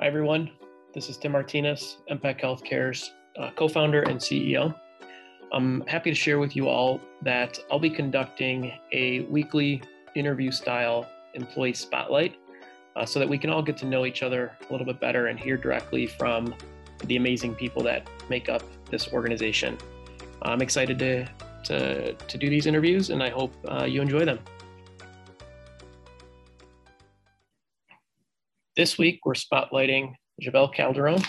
Hi, everyone. This is Tim Martinez, MPAC Healthcare's uh, co founder and CEO. I'm happy to share with you all that I'll be conducting a weekly interview style employee spotlight uh, so that we can all get to know each other a little bit better and hear directly from the amazing people that make up this organization. I'm excited to, to, to do these interviews and I hope uh, you enjoy them. This week, we're spotlighting Zivile Calderon,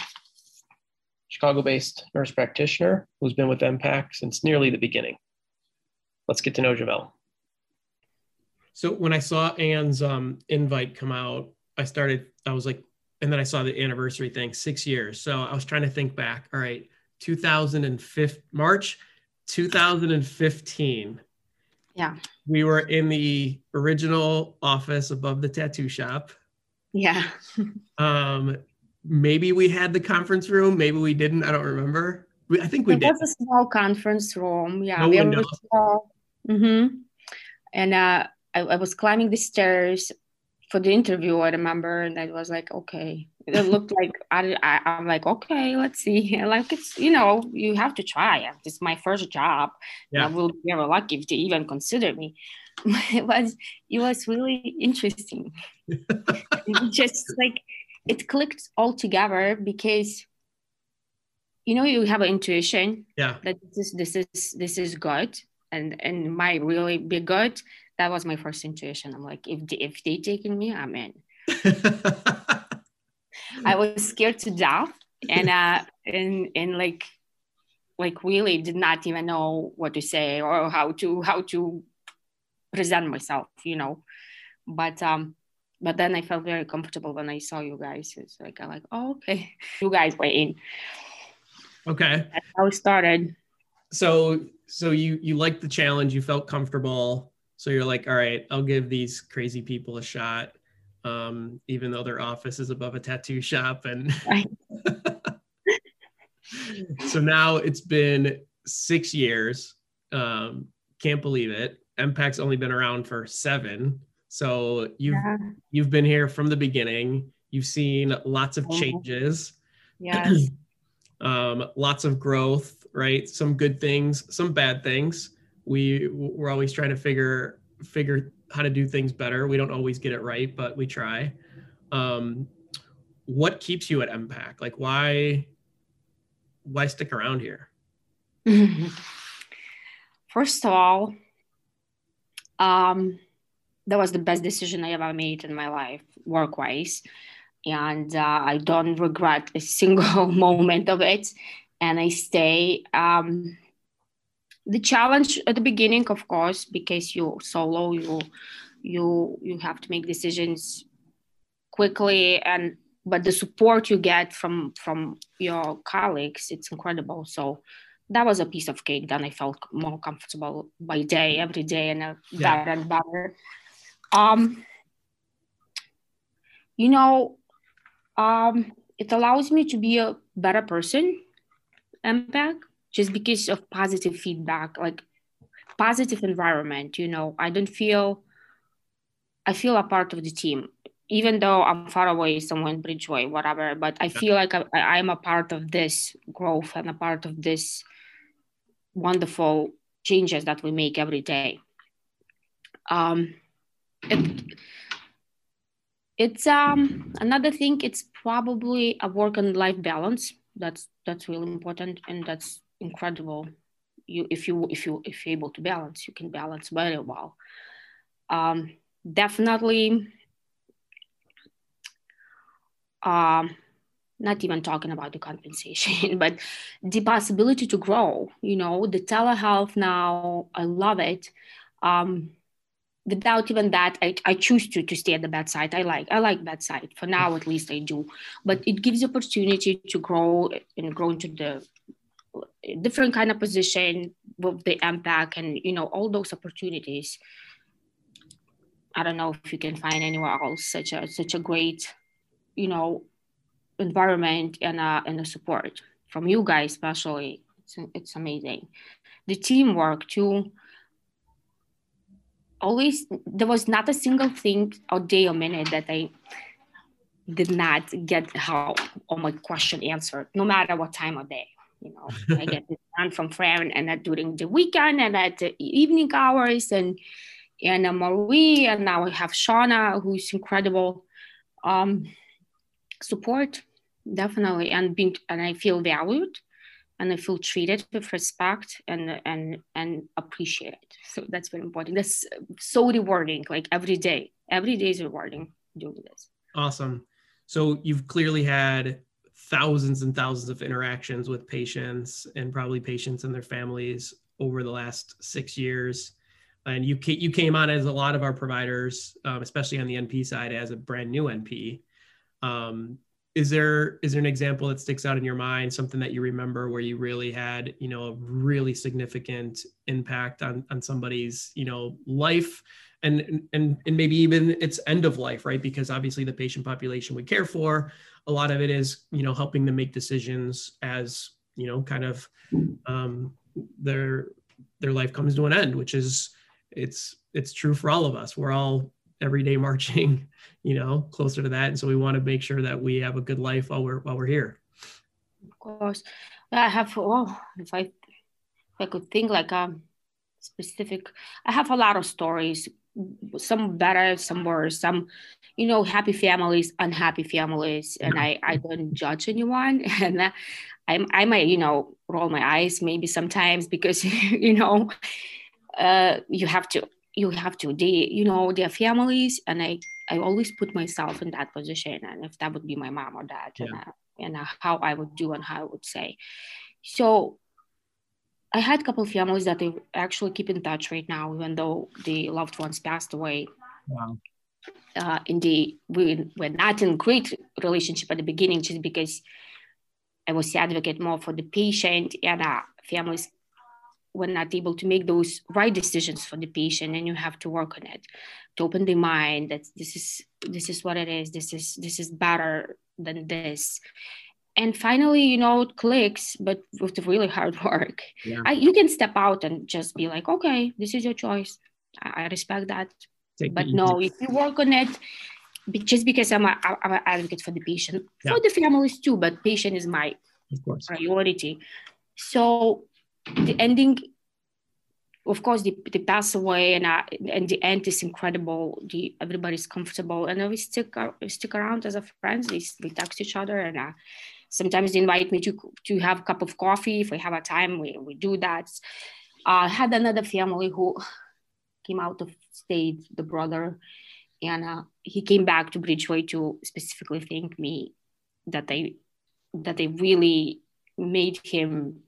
Chicago based nurse practitioner who's been with MPAC since nearly the beginning. Let's get to know Javel. So when I saw Anne's um, invite come out, I started, I was like, and then I saw the anniversary thing, six years. So I was trying to think back. All right, 2005, March 2015. Yeah. We were in the original office above the tattoo shop. Yeah. um, maybe we had the conference room, maybe we didn't. I don't remember. We, I think we it did. It was a small conference room. Yeah, no we window. small. Mm-hmm. And uh, I, I was climbing the stairs for the interview. I remember, and I was like, okay. It looked like I, I I'm like, okay, let's see. Like it's you know you have to try. It's my first job. Yeah. I will be very lucky if they even consider me. it was it was really interesting. just like it clicked all together because you know you have an intuition yeah that this is this is this is good and and might really be good that was my first intuition i'm like if they, if they taking me i'm in i was scared to death and uh and and like like really did not even know what to say or how to how to present myself you know but um but then I felt very comfortable when I saw you guys. It's like I'm like, oh, okay, you guys were in. Okay. That's how it started. So so you you liked the challenge, you felt comfortable. So you're like, all right, I'll give these crazy people a shot. Um, even though their office is above a tattoo shop. And right. so now it's been six years. Um, can't believe it. MPAC's only been around for seven. So you've yeah. you've been here from the beginning. You've seen lots of changes. Yes. um, lots of growth, right? Some good things, some bad things. We we're always trying to figure figure how to do things better. We don't always get it right, but we try. Um, what keeps you at MPAC? Like why why stick around here? First of all, um, that was the best decision I ever made in my life, work wise. And uh, I don't regret a single moment of it. And I stay. Um, the challenge at the beginning, of course, because you solo, you you you have to make decisions quickly and but the support you get from from your colleagues it's incredible so that was a piece of cake then i felt more comfortable by day every day and uh, yeah. better and better um, you know, um, it allows me to be a better person, MPAC, just because of positive feedback, like positive environment. You know, I don't feel, I feel a part of the team, even though I'm far away somewhere in Bridgeway, whatever. But I feel like I, I'm a part of this growth and a part of this wonderful changes that we make every day. Um, it, it's um another thing it's probably a work and life balance that's that's really important and that's incredible. You if you if you if you're able to balance you can balance very well. Um definitely um not even talking about the compensation but the possibility to grow you know the telehealth now i love it. Um without even that I, I choose to to stay at the bedside. I like i like bedside. For now at least i do. But it gives opportunity to grow and grow into the different kind of position with the MPAC and you know all those opportunities. I don't know if you can find anywhere else such a such a great you know environment and uh and the support from you guys especially. It's, it's amazing. The teamwork too. Always there was not a single thing or day or minute that I did not get how all my question answered, no matter what time of day. You know, I get it done from friend and that during the weekend and at the evening hours and and uh, Marie and now we have Shauna who's incredible um, support definitely and being and I feel valued and I feel treated with respect and and and appreciated. So that's very important. That's so rewarding. Like every day, every day is rewarding doing this. Awesome. So you've clearly had thousands and thousands of interactions with patients and probably patients and their families over the last six years. And you you came on as a lot of our providers, um, especially on the NP side, as a brand new NP. Um, is there is there an example that sticks out in your mind, something that you remember where you really had you know a really significant impact on on somebody's you know life? and and and maybe even its end of life right because obviously the patient population we care for a lot of it is you know helping them make decisions as you know kind of um, their their life comes to an end which is it's it's true for all of us we're all every day marching you know closer to that. And so we want to make sure that we have a good life while we're while we're here. Of course. I have oh if i if i could think like a um, specific i have a lot of stories some better some worse some you know happy families unhappy families and i i don't judge anyone. And I, I might you know roll my eyes maybe sometimes because you know uh you have to you have to they you know their families and i i always put myself in that position and if that would be my mom or dad yeah. and, uh, and uh, how i would do and how i would say so I had a couple of families that they actually keep in touch right now, even though the loved ones passed away. Wow. Uh, indeed, we were not in great relationship at the beginning, just because I was the advocate more for the patient, and uh, families were not able to make those right decisions for the patient, and you have to work on it to open the mind that this is this is what it is. This is this is better than this, and finally you know it clicks but with really hard work yeah. I, you can step out and just be like okay this is your choice i, I respect that Take but no if you work on it just because i'm, a, I'm an advocate for the patient yeah. for the families too but patient is my of course. priority so the ending of course they, they pass away and uh, and the end is incredible the everybody's comfortable and we stick uh, stick around as a friends we, we text each other and uh, Sometimes they invite me to, to have a cup of coffee. If we have a time, we, we do that. I uh, had another family who came out of state, the brother, and uh, he came back to Bridgeway to specifically thank me that they that they really made him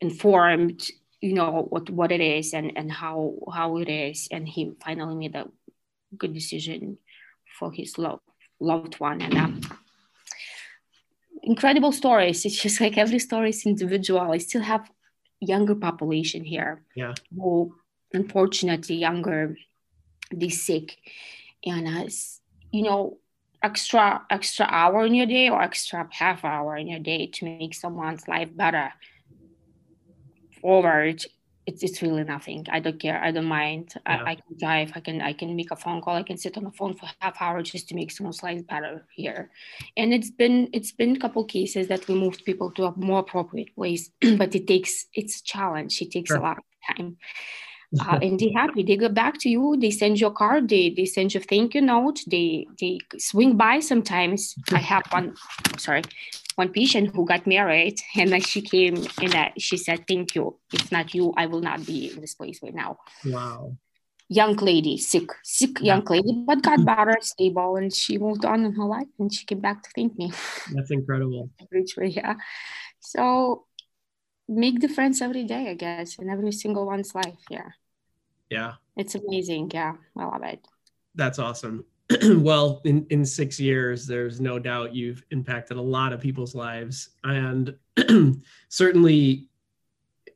informed, you know, what, what it is and, and how how it is. And he finally made a good decision for his love, loved one. And um, incredible stories. It's just like every story is individual. I still have younger population here. Yeah. Who unfortunately younger, they sick. And as you know, extra extra hour in your day or extra half hour in your day to make someone's life better forward it's, it's really nothing. I don't care. I don't mind. Yeah. I, I, can drive. I can I can make a phone call. I can sit on the phone for half hour just to make someone's life better here. And it's been it's been a couple cases that we moved people to a more appropriate ways, but it takes it's a challenge. It takes sure. a lot of time. Uh, and they happy. They go back to you. They send you a card. They they send you a thank you note. They they swing by sometimes. I have one. Sorry, one patient who got married and then she came and uh, she said, Thank you. If not you, I will not be in this place right now. Wow. Young lady, sick, sick young lady, but got better, stable, and she moved on in her life and she came back to thank me. That's incredible. yeah. So make difference every day, I guess, in every single one's life. Yeah. Yeah. It's amazing. Yeah. I love it. That's awesome. well, in, in six years, there's no doubt you've impacted a lot of people's lives and certainly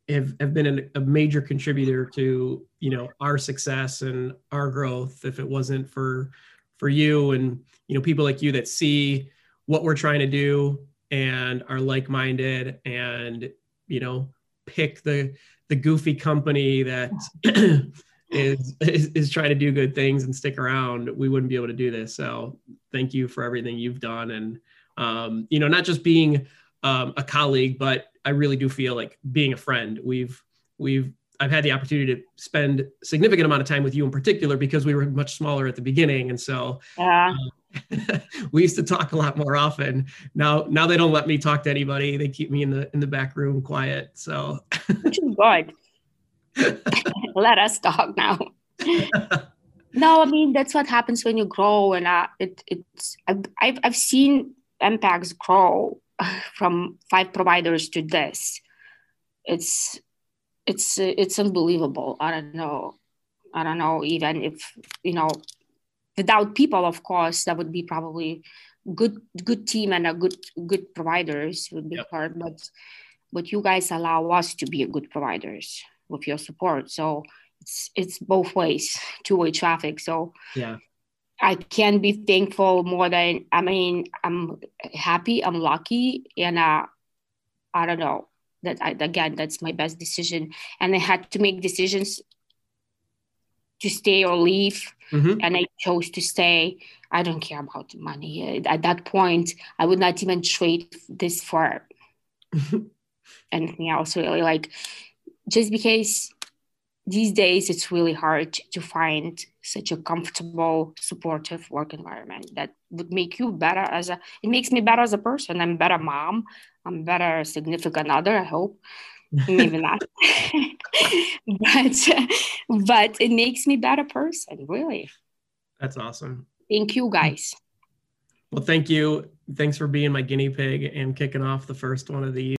have, have been a major contributor to, you know, our success and our growth. If it wasn't for, for you and, you know, people like you that see what we're trying to do and are like-minded and, you know, pick the, the goofy company that is, is, is trying to do good things and stick around, we wouldn't be able to do this. So thank you for everything you've done, and um, you know, not just being um, a colleague, but I really do feel like being a friend. We've we've I've had the opportunity to spend significant amount of time with you in particular because we were much smaller at the beginning, and so yeah. uh, we used to talk a lot more often. Now now they don't let me talk to anybody. They keep me in the in the back room quiet. So which is good. let us talk now. no, I mean that's what happens when you grow, and uh, it it's I've I've, seen MPACs grow from five providers to this. It's it's it's unbelievable. I don't know. I don't know even if you know without people, of course, that would be probably good good team and a good good providers would be yep. hard, but but you guys allow us to be a good providers with your support. So it's it's both ways, two way traffic. So yeah. I can be thankful more than I mean I'm happy I'm lucky and uh, I don't know that I, again that's my best decision and I had to make decisions to stay or leave mm-hmm. and I chose to stay I don't care about the money at that point I would not even trade this for anything else really like just because these days it's really hard to find such a comfortable supportive work environment that would make you better as a it makes me better as a person. I'm a better mom. I'm better significant other i hope. Maybe not. But but it makes me better person really. That's awesome. Thank you guys. Well thank you. Thanks for being my guinea pig and kicking off the first one of these